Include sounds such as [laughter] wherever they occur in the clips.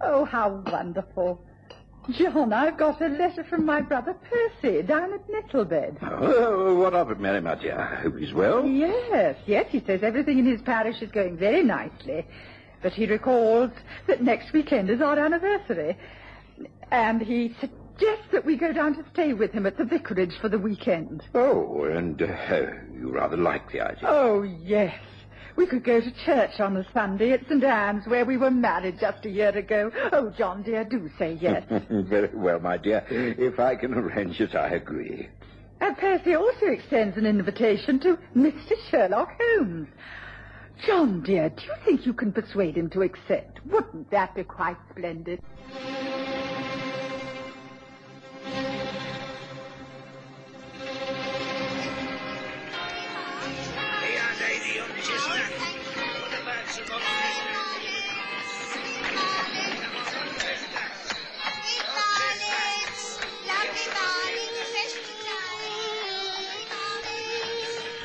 Oh, how wonderful. John, I've got a letter from my brother Percy down at Nettlebed. Oh, what of it, Mary, my dear? I hope he's well. Yes, yes, he says everything in his parish is going very nicely. But he recalls that next weekend is our anniversary. And he suggests that we go down to stay with him at the vicarage for the weekend. Oh, and uh, you rather like the idea. Oh, yes. We could go to church on a Sunday at St. Anne's, where we were married just a year ago. Oh, John, dear, do say yes. [laughs] Very well, my dear. If I can arrange it, I agree. And Percy also extends an invitation to Mr. Sherlock Holmes. John, dear, do you think you can persuade him to accept? Wouldn't that be quite splendid?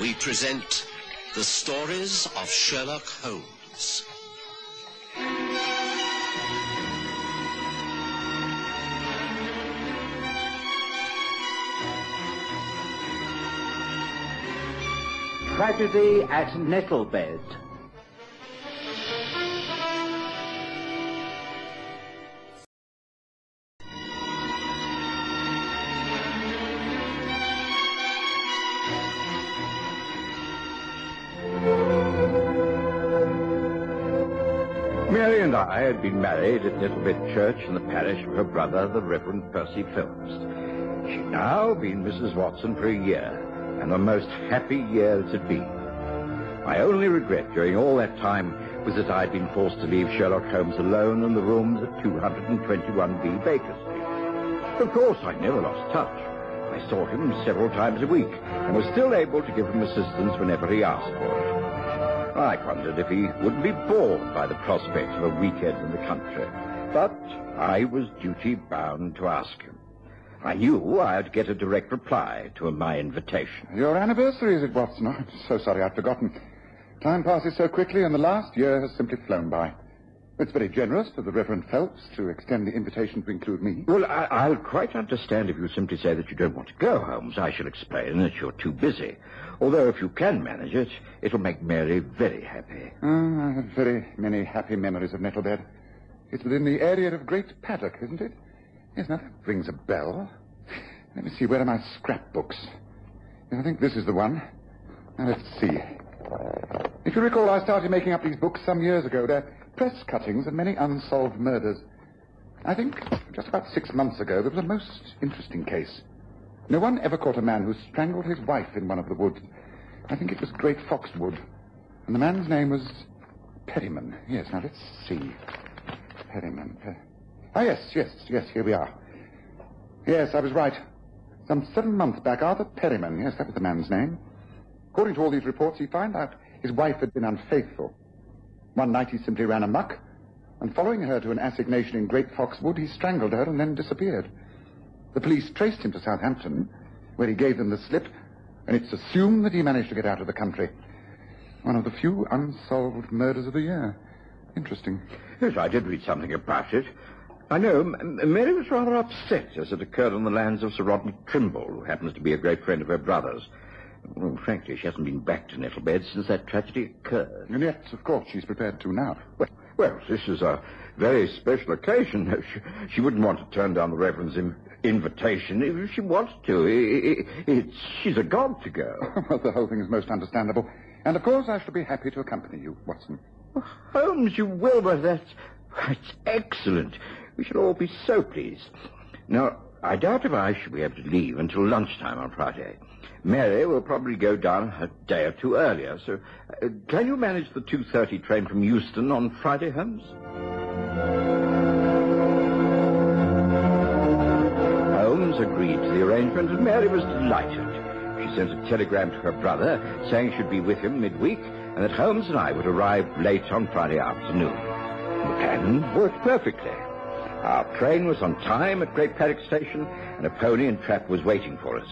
We present the stories of Sherlock Holmes. Tragedy at Nettlebed. I had been married at Nettlebed Church in the parish of her brother, the Reverend Percy Phelps. She'd now been Mrs. Watson for a year, and a most happy year it had been. My only regret during all that time was that I'd been forced to leave Sherlock Holmes alone in the rooms at 221B Baker Street. Of course, I never lost touch. I saw him several times a week, and was still able to give him assistance whenever he asked for it. I wondered if he wouldn't be bored by the prospect of a weekend in the country. But I was duty bound to ask him. I knew I'd get a direct reply to my invitation. Your anniversary, is it, Watson? I'm so sorry I'd forgotten. Time passes so quickly, and the last year has simply flown by. It's very generous of the Reverend Phelps to extend the invitation to include me. Well, I, I'll quite understand if you simply say that you don't want to go, Holmes. I shall explain that you're too busy. Although if you can manage it, it'll make Mary very happy. Ah, I have very many happy memories of Nettlebed. It's within the area of Great Paddock, isn't it? Yes, now that rings a bell. Let me see, where are my scrapbooks? Yes, I think this is the one. Now, let's see. If you recall, I started making up these books some years ago. They're press cuttings of many unsolved murders. I think just about six months ago, there was a most interesting case. No one ever caught a man who strangled his wife in one of the woods. I think it was Great Foxwood. And the man's name was Perryman. Yes, now let's see. Perryman. Per- ah, yes, yes, yes, here we are. Yes, I was right. Some seven months back, Arthur Perryman. Yes, that was the man's name. According to all these reports, he found out his wife had been unfaithful. One night he simply ran amuck, and following her to an assignation in Great Foxwood, he strangled her and then disappeared. The police traced him to Southampton, where he gave them the slip, and it's assumed that he managed to get out of the country. One of the few unsolved murders of the year. Interesting. Yes, I did read something about it. I know Mary was rather upset as it occurred on the lands of Sir Rodney Trimble, who happens to be a great friend of her brother's. Well, frankly, she hasn't been back to Nettlebed since that tragedy occurred. And yet, of course, she's prepared to now. Well, well, this is a very special occasion. [laughs] She, she wouldn't want to turn down the Reverend's in, invitation if she wanted to. It, it, it's, she's a god to go. well, the whole thing is most understandable. And of course, I shall be happy to accompany you, Watson. Holmes, you will, but that's, that's excellent. We shall all be so pleased. Now, I doubt if I shall be able to leave until lunchtime on Friday. Mary will probably go down a day or two earlier, so uh, can you manage the 2.30 train from Euston on Friday, Holmes? Holmes agreed to the arrangement, and Mary was delighted. She sent a telegram to her brother saying she'd be with him midweek, and that Holmes and I would arrive late on Friday afternoon. The plan worked perfectly. Our train was on time at Great Paddock Station, and a pony and trap was waiting for us.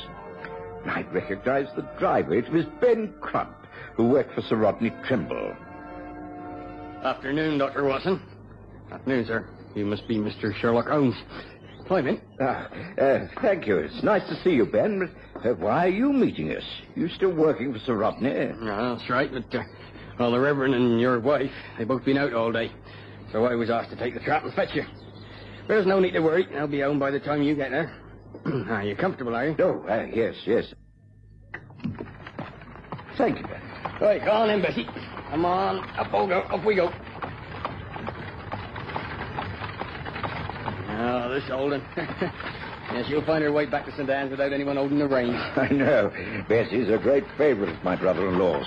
I recognized the driver. It was Ben Crump, who worked for Sir Rodney Trimble. Afternoon, Dr. Watson. Afternoon, sir. You must be Mr. Sherlock Holmes. Climb in. Ah, uh, thank you. It's nice to see you, Ben. But uh, why are you meeting us? You're still working for Sir Rodney? No, that's right, but uh, well, the Reverend and your wife, they've both been out all day. So I was asked to take the trap and fetch you. There's no need to worry. I'll be home by the time you get there. [clears throat] are you comfortable, are you? Oh, uh, yes, yes. Thank you, Ben. Right, go on in, Bessie. Come on, up we go, up we go. Oh, this Olden. [laughs] yes, you'll find her way back to St. Anne's without anyone holding the reins. [laughs] I know. Bessie's a great favorite of my brother-in-law's.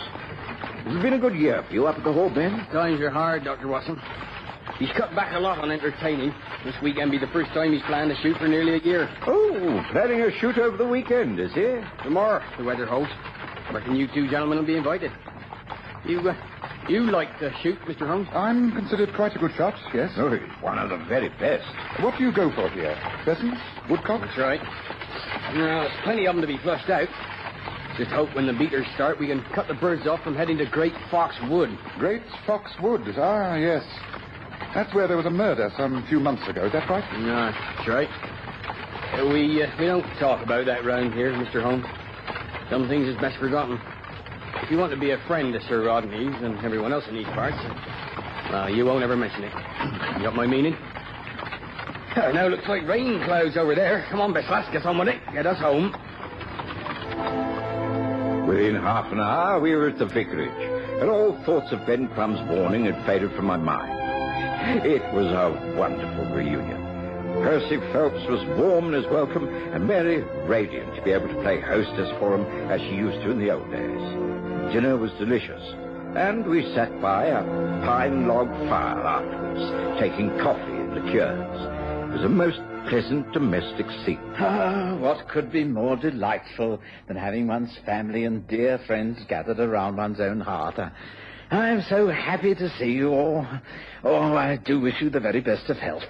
It's been a good year for you up at the Hall, Ben. Times are hard, Dr. Watson. He's cut back a lot on entertaining. This weekend be the first time he's planned to shoot for nearly a year. Oh, planning a shoot over the weekend, is he? Tomorrow, the weather holds. I Reckon you two gentlemen will be invited. You, uh, you like to shoot, Mr. Holmes? I'm considered quite a good shot, yes. Oh, he's one of the very best. What do you go for here? Pheasants? Woodcock? That's right. Now, there's plenty of them to be flushed out. Just hope when the beaters start, we can cut the birds off from heading to Great Fox Wood. Great Fox Wood. Ah, yes. That's where there was a murder some few months ago. Is that right? No, that's right. Uh, we, uh, we don't talk about that round here, Mr. Holmes. Some things is best forgotten. If you want to be a friend to Sir Rodney's and everyone else in these parts, well, you won't ever mention it. You got my meaning? Uh, now looks like rain clouds over there. Come on, Bess, lass, get on with it. Get us home. Within half an hour, we were at the vicarage, and all thoughts of Ben Crump's warning had faded from my mind. It was a wonderful reunion. Percy Phelps was warm in his welcome, and Mary radiant to be able to play hostess for him as she used to in the old days. Dinner was delicious, and we sat by a pine log fire afterwards, taking coffee and liqueurs. It was a most pleasant domestic scene. Ah, what could be more delightful than having one's family and dear friends gathered around one's own hearth? I'm so happy to see you all. Oh, I do wish you the very best of health.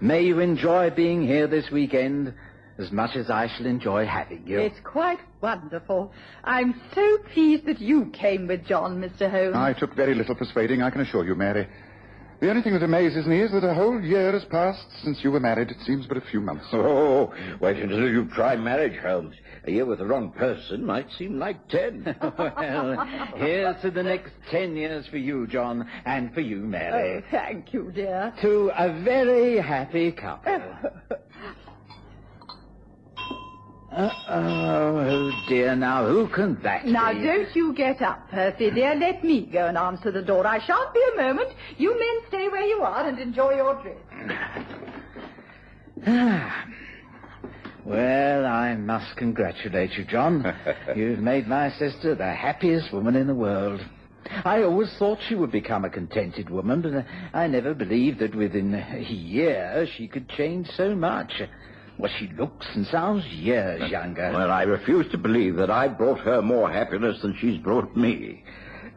May you enjoy being here this weekend as much as I shall enjoy having you. It's quite wonderful. I'm so pleased that you came with John, Mr. Holmes. I took very little persuading, I can assure you, Mary. The only thing that amazes me is that a whole year has passed since you were married. It seems but a few months. Oh, wait until you try marriage, Holmes. A year with the wrong person might seem like ten. [laughs] well, here's to the next ten years for you, John, and for you, Mary. Oh, thank you, dear. To a very happy couple. [laughs] Uh, oh, oh, dear, now who can that Now, be? Now, don't you get up, Percy, dear. Let me go and answer the door. I shan't be a moment. You men stay where you are and enjoy your drink. Ah. [sighs] Well, I must congratulate you, John. [laughs] You've made my sister the happiest woman in the world. I always thought she would become a contented woman, but I never believed that within a year she could change so much. Well, she looks and sounds years younger. Well, I refuse to believe that I brought her more happiness than she's brought me.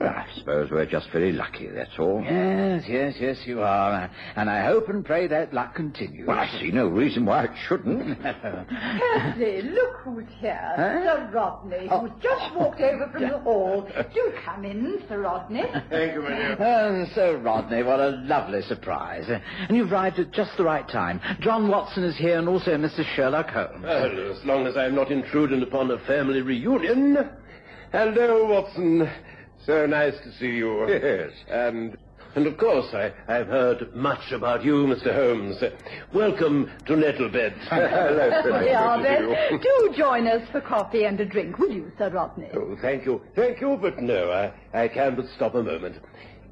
I suppose we're just very lucky, that's all. Yes, yes, yes, you are. And I hope and pray that luck continues. Well, I see no reason why it shouldn't. [laughs] Percy, look who's here. Sir Rodney, oh. who's just walked over from the [laughs] hall. Do come in, Sir Rodney. Thank you, my dear. Oh, so, Rodney, what a lovely surprise. And you've arrived at just the right time. John Watson is here and also Mr. Sherlock Holmes. Well, as long as I'm not intruding upon a family reunion. Hello, Watson. So nice to see you. [laughs] Yes. And And of course, I, I've heard much about you, Mr. Holmes. Welcome to Nettlebed. [laughs] Hello, Philip. Yeah, Good to then, you. do join us for coffee and a drink, will you, Sir Rodney? Oh, thank you. Thank you, but no, I, I can but stop a moment.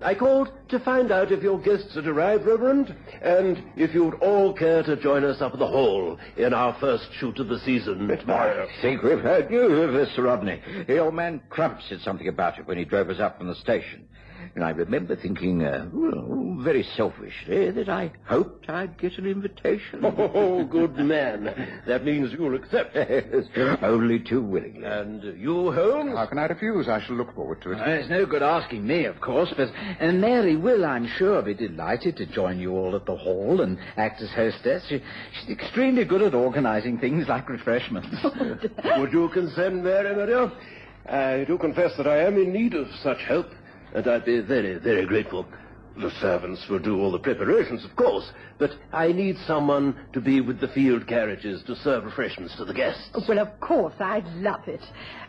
I called to find out if your guests had arrived, Reverend, and if you'd all care to join us up at the Hall in our first shoot of the season tomorrow. I think we've heard news of this, Sir Rodney. The old man Crump said something about it when he drove us up from the station. And I remember thinking, uh, well, very selfishly, that I hoped I'd get an invitation. [laughs] Oh, good man. That means you'll accept. Yes, Only too willingly. And you, Holmes? How can I refuse? I shall look forward to it. Uh, it's no good asking me, of course, but uh, Mary will, I'm sure, be delighted to join you all at the hall and act as hostess. She, she's extremely good at organizing things like refreshments. [laughs] Would you consent, Mary, my dear? I do confess that I am in need of such help, and I'd be very, very grateful. The servants will do all the preparations, of course, but I need someone to be with the field carriages to serve refreshments to the guests. Well, of course, I'd love it.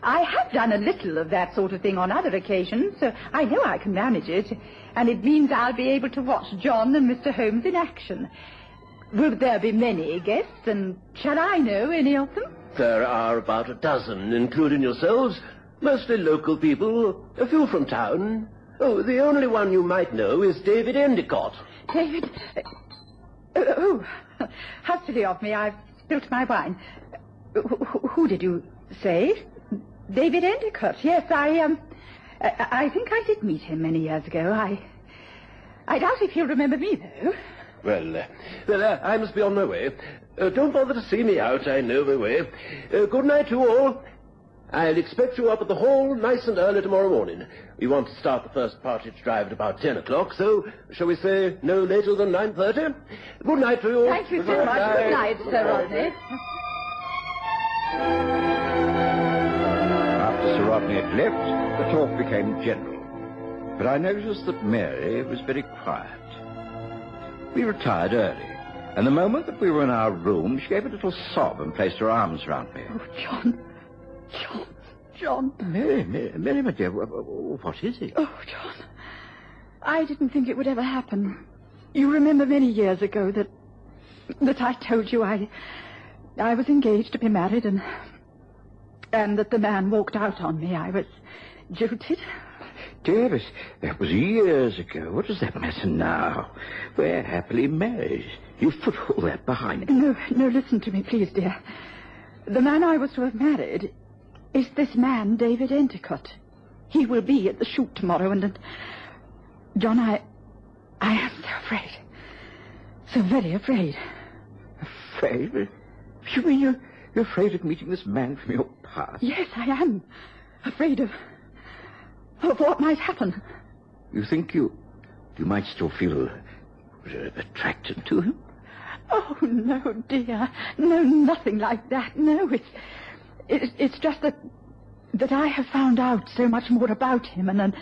I have done a little of that sort of thing on other occasions, so I know I can manage it. And it means I'll be able to watch John and Mr. Holmes in action. Will there be many guests, and shall I know any of them? There are about a dozen, including yourselves, mostly local people, a few from town. Oh, the only one you might know is David Endicott. David. uh, Oh, oh, how silly of me. I've spilt my wine. Uh, Who, who did you say? David Endicott. Yes, I, um, I, I think I did meet him many years ago. I, I doubt if he'll remember me, though. Well, uh, well, uh, I must be on my way. Uh, don't bother to see me out. I know my way. Uh, good night to all. I'll expect you up at the hall nice and early tomorrow morning. We want to start the first partridge drive at about 10 o'clock, so shall we say no later than 9.30? Good night to you. All. Thank you so much. Good night, Sir Rodney. After Sir Rodney had left, the talk became general. But I noticed that Mary was very quiet. We retired early, and the moment that we were in our room, she gave a little sob and placed her arms round me. Oh, John. John. John. Mary, Mary, Mary, my dear, wh- wh- what is it? Oh, John. I didn't think it would ever happen. You remember many years ago that that I told you I I was engaged to be married and and that the man walked out on me. I was jilted. Davis, that was years ago. What does that matter now? We're happily married. You've put all that behind you. No, no, listen to me, please, dear. The man I was to have married is this man, David Endicott. He will be at the shoot tomorrow, and, and John, I, I am so afraid, so very afraid. Afraid? You mean you're, you're afraid of meeting this man from your past? Yes, I am afraid of of what might happen. You think you you might still feel uh, attracted to him? Oh no, dear, no, nothing like that. No, it's it's, it's just that that I have found out so much more about him, and then,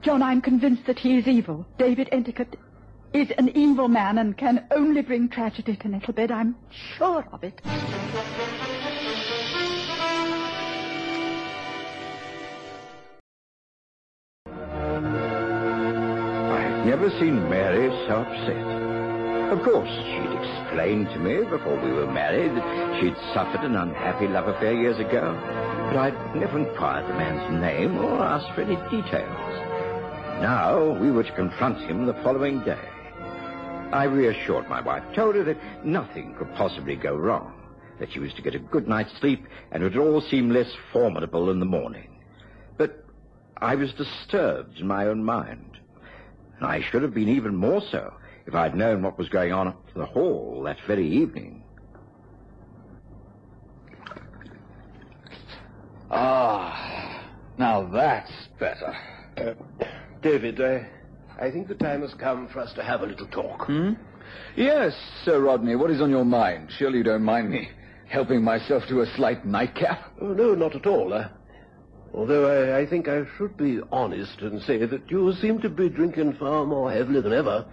John, I'm convinced that he is evil. David Endicott is an evil man and can only bring tragedy to Nettlebed. I'm sure of it. I've never seen Mary so upset. Of course, she'd explained to me before we were married that she'd suffered an unhappy love affair years ago, but I'd never inquired the man's name or asked for any details. Now we were to confront him the following day. I reassured my wife, told her that nothing could possibly go wrong, that she was to get a good night's sleep, and it would all seem less formidable in the morning. But I was disturbed in my own mind, and I should have been even more so if I'd known what was going on at the hall that very evening. Ah, now that's better. Uh, David, I, I think the time has come for us to have a little talk. Hmm? Yes, Sir Rodney, what is on your mind? Surely you don't mind me helping myself to a slight nightcap? Oh, no, not at all. Uh, although I, I think I should be honest and say that you seem to be drinking far more heavily than ever.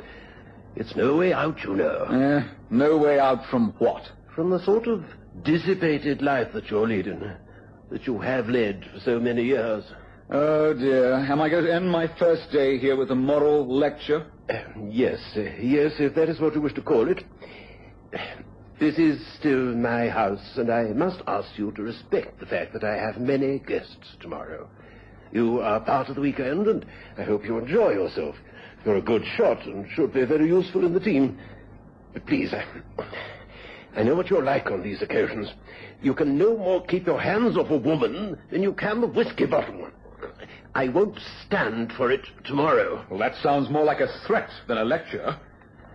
It's no way out, you know. Eh, no way out from what? From the sort of dissipated life that you're leading, that you have led for so many years. Oh, dear. Am I going to end my first day here with a moral lecture? Uh, yes, uh, yes, if that is what you wish to call it. This is still my house, and I must ask you to respect the fact that I have many guests tomorrow. You are part of the weekend, and I hope you enjoy yourself. You're a good shot and should be very useful in the team. But please, I, I know what you're like on these occasions. You can no more keep your hands off a woman than you can the whiskey bottle. I won't stand for it tomorrow. Well, that sounds more like a threat than a lecture.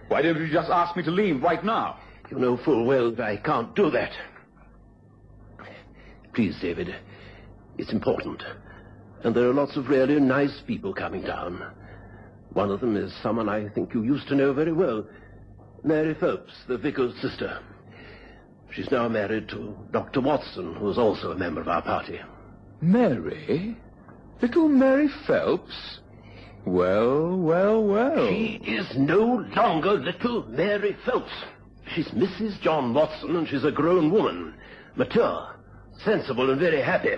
Why don't you just ask me to leave right now? You know full well that I can't do that. Please, David, it's important. And there are lots of really nice people coming down. One of them is someone I think you used to know very well. Mary Phelps, the vicar's sister. She's now married to Dr. Watson, who is also a member of our party. Mary? Little Mary Phelps? Well, well, well. She is no longer little Mary Phelps. She's Mrs. John Watson, and she's a grown woman. Mature, sensible, and very happy.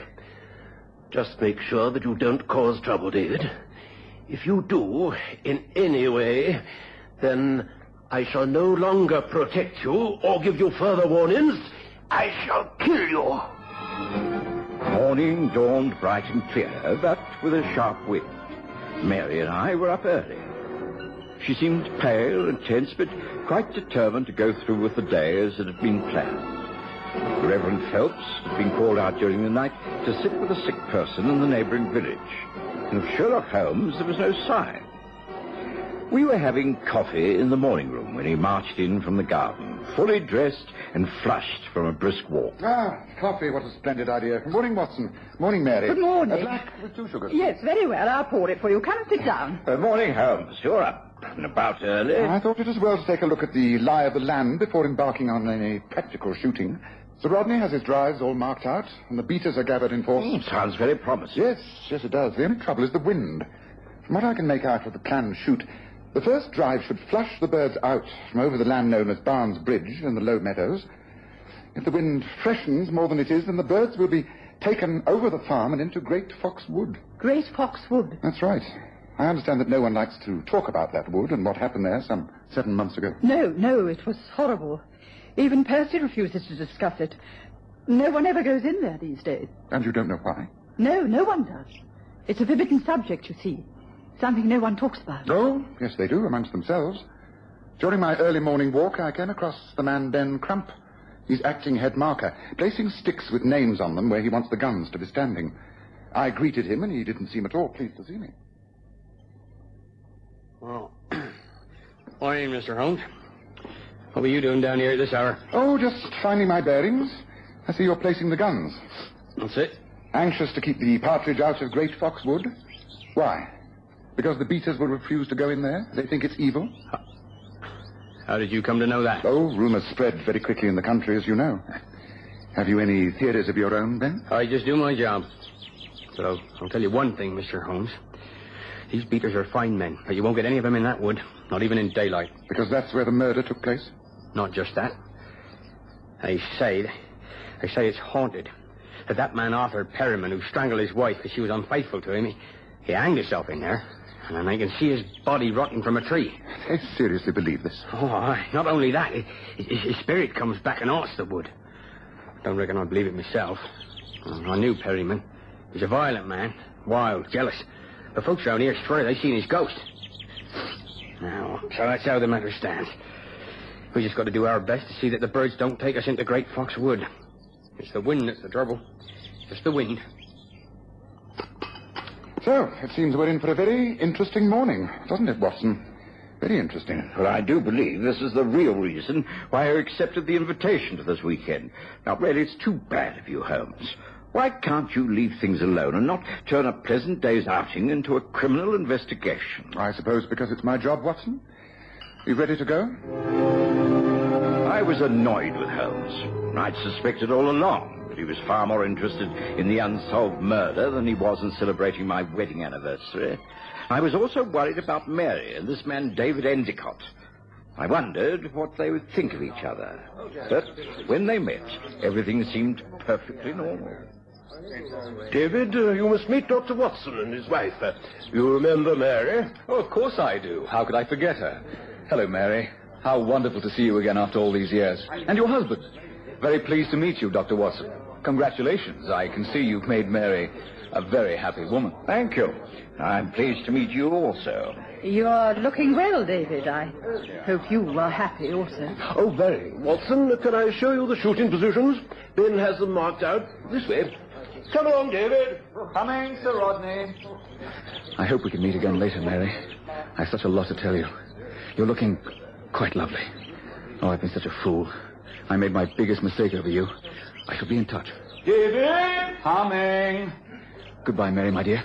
Just make sure that you don't cause trouble, David. If you do, in any way, then I shall no longer protect you or give you further warnings. I shall kill you. Morning dawned bright and clear, but with a sharp wind. Mary and I were up early. She seemed pale and tense, but quite determined to go through with the day as it had been planned. The Reverend Phelps had been called out during the night to sit with a sick person in the neighboring village. And of Sherlock Holmes there was no sign. We were having coffee in the morning room when he marched in from the garden, fully dressed and flushed from a brisk walk. Ah, coffee. What a splendid idea. Good Morning, Watson. Morning, Mary. Good morning. A black with two sugars. Yes, very well. I'll pour it for you. Come and sit down. Uh, morning, Holmes. You're up and about early. I thought it as well to take a look at the lie of the land before embarking on any practical shooting. Sir Rodney has his drives all marked out, and the beaters are gathered in force. Mm, sounds very promising. Yes, yes, it does. The only trouble is the wind. From what I can make out of the planned shoot, the first drive should flush the birds out from over the land known as Barnes Bridge and the low meadows. If the wind freshens more than it is, then the birds will be taken over the farm and into Great Fox Wood. Great Fox Wood. That's right. I understand that no one likes to talk about that wood and what happened there some seven months ago. No, no, it was horrible. Even Percy refuses to discuss it. No one ever goes in there these days. And you don't know why? No, no one does. It's a forbidden subject, you see. Something no one talks about. Oh, yes, they do, amongst themselves. During my early morning walk, I came across the man Ben Crump. He's acting head marker, placing sticks with names on them where he wants the guns to be standing. I greeted him, and he didn't seem at all pleased to see me. Well, [clears throat] morning, Mr. Holmes. What were you doing down here at this hour? Oh, just finding my bearings. I see you're placing the guns. That's it. Anxious to keep the partridge out of Great Fox Wood? Why? Because the beaters will refuse to go in there? They think it's evil? How did you come to know that? Oh, rumors spread very quickly in the country, as you know. Have you any theories of your own, Ben? I just do my job. But I'll, I'll tell you one thing, Mr. Holmes. These beaters are fine men, but you won't get any of them in that wood, not even in daylight. Because that's where the murder took place? Not just that. They say, they say it's haunted. That that man Arthur Perryman, who strangled his wife because she was unfaithful to him, he, he hanged himself in there. And I can see his body rotting from a tree. They seriously believe this. Oh, not only that, his, his spirit comes back and haunts the wood. Don't reckon I believe it myself. Mm, I knew Perryman. He's a violent man, wild, jealous. The folks around here swear they seen his ghost. Now, so that's how the matter stands. We just got to do our best to see that the birds don't take us into Great Fox Wood. It's the wind that's the trouble. Just the wind. So, it seems we're in for a very interesting morning, doesn't it, Watson? Very interesting. Well, I do believe this is the real reason why I accepted the invitation to this weekend. Now, really, it's too bad of you, Holmes. Why can't you leave things alone and not turn a pleasant day's outing into a criminal investigation? I suppose because it's my job, Watson. You ready to go? I was annoyed with Holmes. I'd suspected all along that he was far more interested in the unsolved murder than he was in celebrating my wedding anniversary. I was also worried about Mary and this man David Endicott. I wondered what they would think of each other. But when they met, everything seemed perfectly normal. David, uh, you must meet Dr. Watson and his wife. Uh, you remember Mary? Oh, of course I do. How could I forget her? Hello, Mary. How wonderful to see you again after all these years. And your husband. Very pleased to meet you, Dr. Watson. Congratulations. I can see you've made Mary a very happy woman. Thank you. I'm pleased to meet you also. You're looking well, David. I hope you are happy also. Oh, very. Watson, can I show you the shooting positions? Ben has them marked out. This way. Come along, David. Coming, Sir Rodney. I hope we can meet again later, Mary. I've such a lot to tell you. You're looking quite lovely. Oh, I've been such a fool. I made my biggest mistake over you. I shall be in touch. David! Coming. Goodbye, Mary, my dear.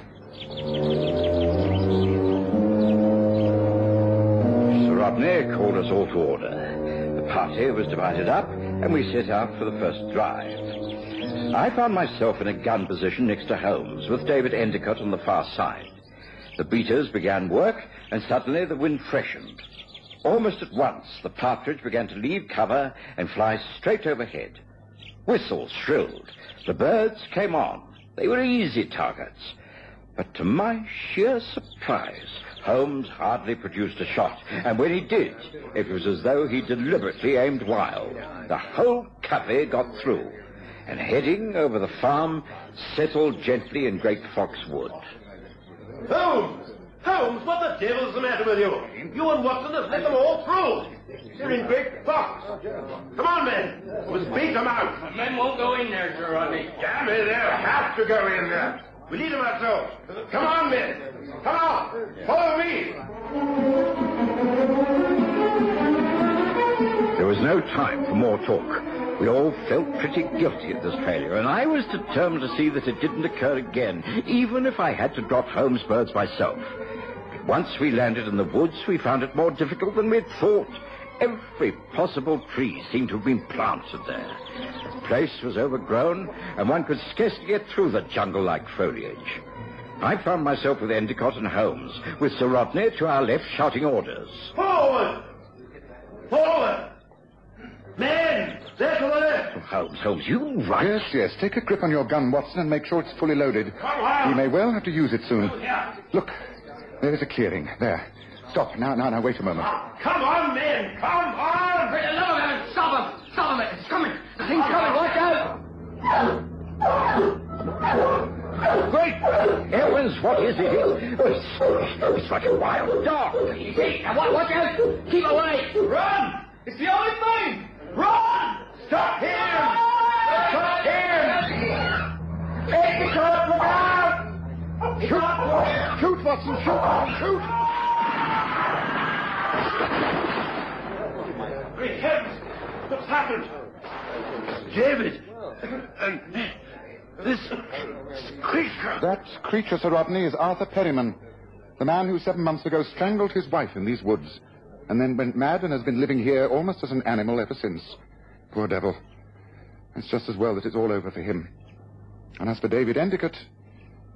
Sir Rodney called us all to order. The party was divided up, and we set out for the first drive. I found myself in a gun position next to Holmes, with David Endicott on the far side. The beaters began work, and suddenly the wind freshened. Almost at once, the partridge began to leave cover and fly straight overhead. Whistles shrilled. The birds came on. They were easy targets. But to my sheer surprise, Holmes hardly produced a shot. And when he did, it was as though he deliberately aimed wild. The whole covey got through, and heading over the farm, settled gently in Great Fox Wood. Holmes! Holmes, what the devil's the matter with you? You and Watson have let them all through. They're in Great Fox. Come on, men. Let's beat them out. The Men won't go in there, Sir Rodney. Damn it, they'll have to go in there. We need them ourselves. Come on, men. Come on. Follow me. There was no time for more talk. We all felt pretty guilty at this failure, and I was determined to see that it didn't occur again, even if I had to drop Holmes' birds myself. Once we landed in the woods, we found it more difficult than we'd thought. Every possible tree seemed to have been planted there. The place was overgrown, and one could scarcely get through the jungle-like foliage. I found myself with Endicott and Holmes, with Sir Rodney to our left shouting orders. Forward. Forward. Men, there to the left. Holmes, Holmes, you right. Yes, yes. Take a grip on your gun, Watson, and make sure it's fully loaded. Come. We may well have to use it soon. Oh, Look, there's a clearing. There. Stop. Now, now, now, wait a moment. Ah, come on, men. Come on. For the love uh, stop him! Stop him! It's coming! The thing's ah, coming! Watch out! Great heavens, what is it? It's, it's like a wild dog. Hey, now watch, watch out! Keep away! Run. It's the only thing. Run. Stop him. Stop him. Take the Endicott, look out. Shoot! Shoot, Watson! Shoot! Shoot! Great heavens! What's happened? David! And this creature. That creature, Sir Rodney, is Arthur Perryman, the man who seven months ago strangled his wife in these woods, and then went mad and has been living here almost as an animal ever since. Poor devil. It's just as well that it's all over for him. And as for David Endicott,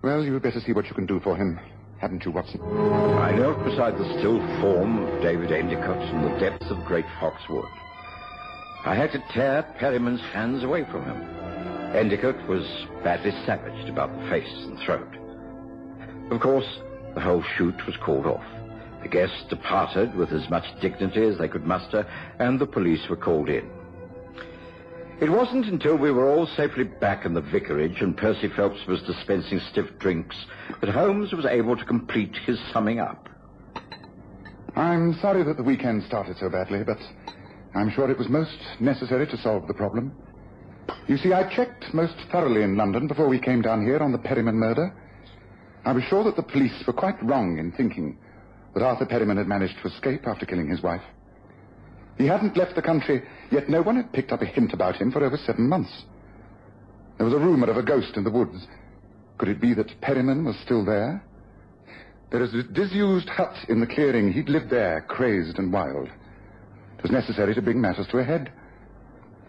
well, you'd better see what you can do for him, hadn't you, Watson? I knelt beside the still form of David Endicott in the depths of Great Foxwood. I had to tear Perryman's hands away from him. Endicott was badly savaged about the face and throat. Of course, the whole shoot was called off. The guests departed with as much dignity as they could muster, and the police were called in. It wasn't until we were all safely back in the vicarage and Percy Phelps was dispensing stiff drinks that Holmes was able to complete his summing up. I'm sorry that the weekend started so badly, but I'm sure it was most necessary to solve the problem. You see, I checked most thoroughly in London before we came down here on the Perryman murder. I was sure that the police were quite wrong in thinking that Arthur Perryman had managed to escape after killing his wife. He hadn't left the country, yet no one had picked up a hint about him for over seven months. There was a rumor of a ghost in the woods. Could it be that Perryman was still there? There is a disused hut in the clearing. He'd lived there, crazed and wild. It was necessary to bring matters to a head.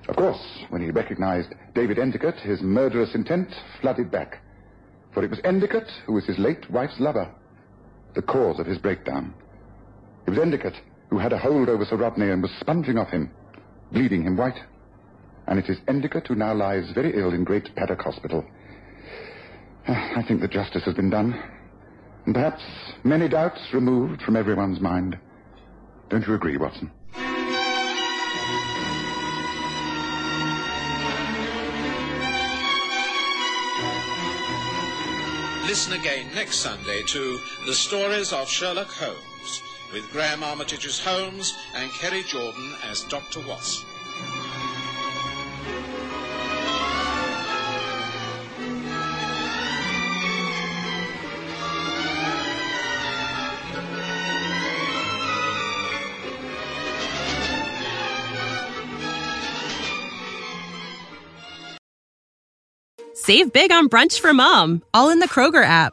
Of course, when he recognized David Endicott, his murderous intent flooded back. For it was Endicott who was his late wife's lover, the cause of his breakdown. It was Endicott who had a hold over Sir Rodney and was sponging off him, bleeding him white. And it is Endicott who now lies very ill in Great Paddock Hospital. Ah, I think that justice has been done. And perhaps many doubts removed from everyone's mind. Don't you agree, Watson? Listen again next Sunday to The Stories of Sherlock Holmes with Graham Armitage as Holmes and Kerry Jordan as Dr. Watson. Save big on brunch for mom, all in the Kroger app.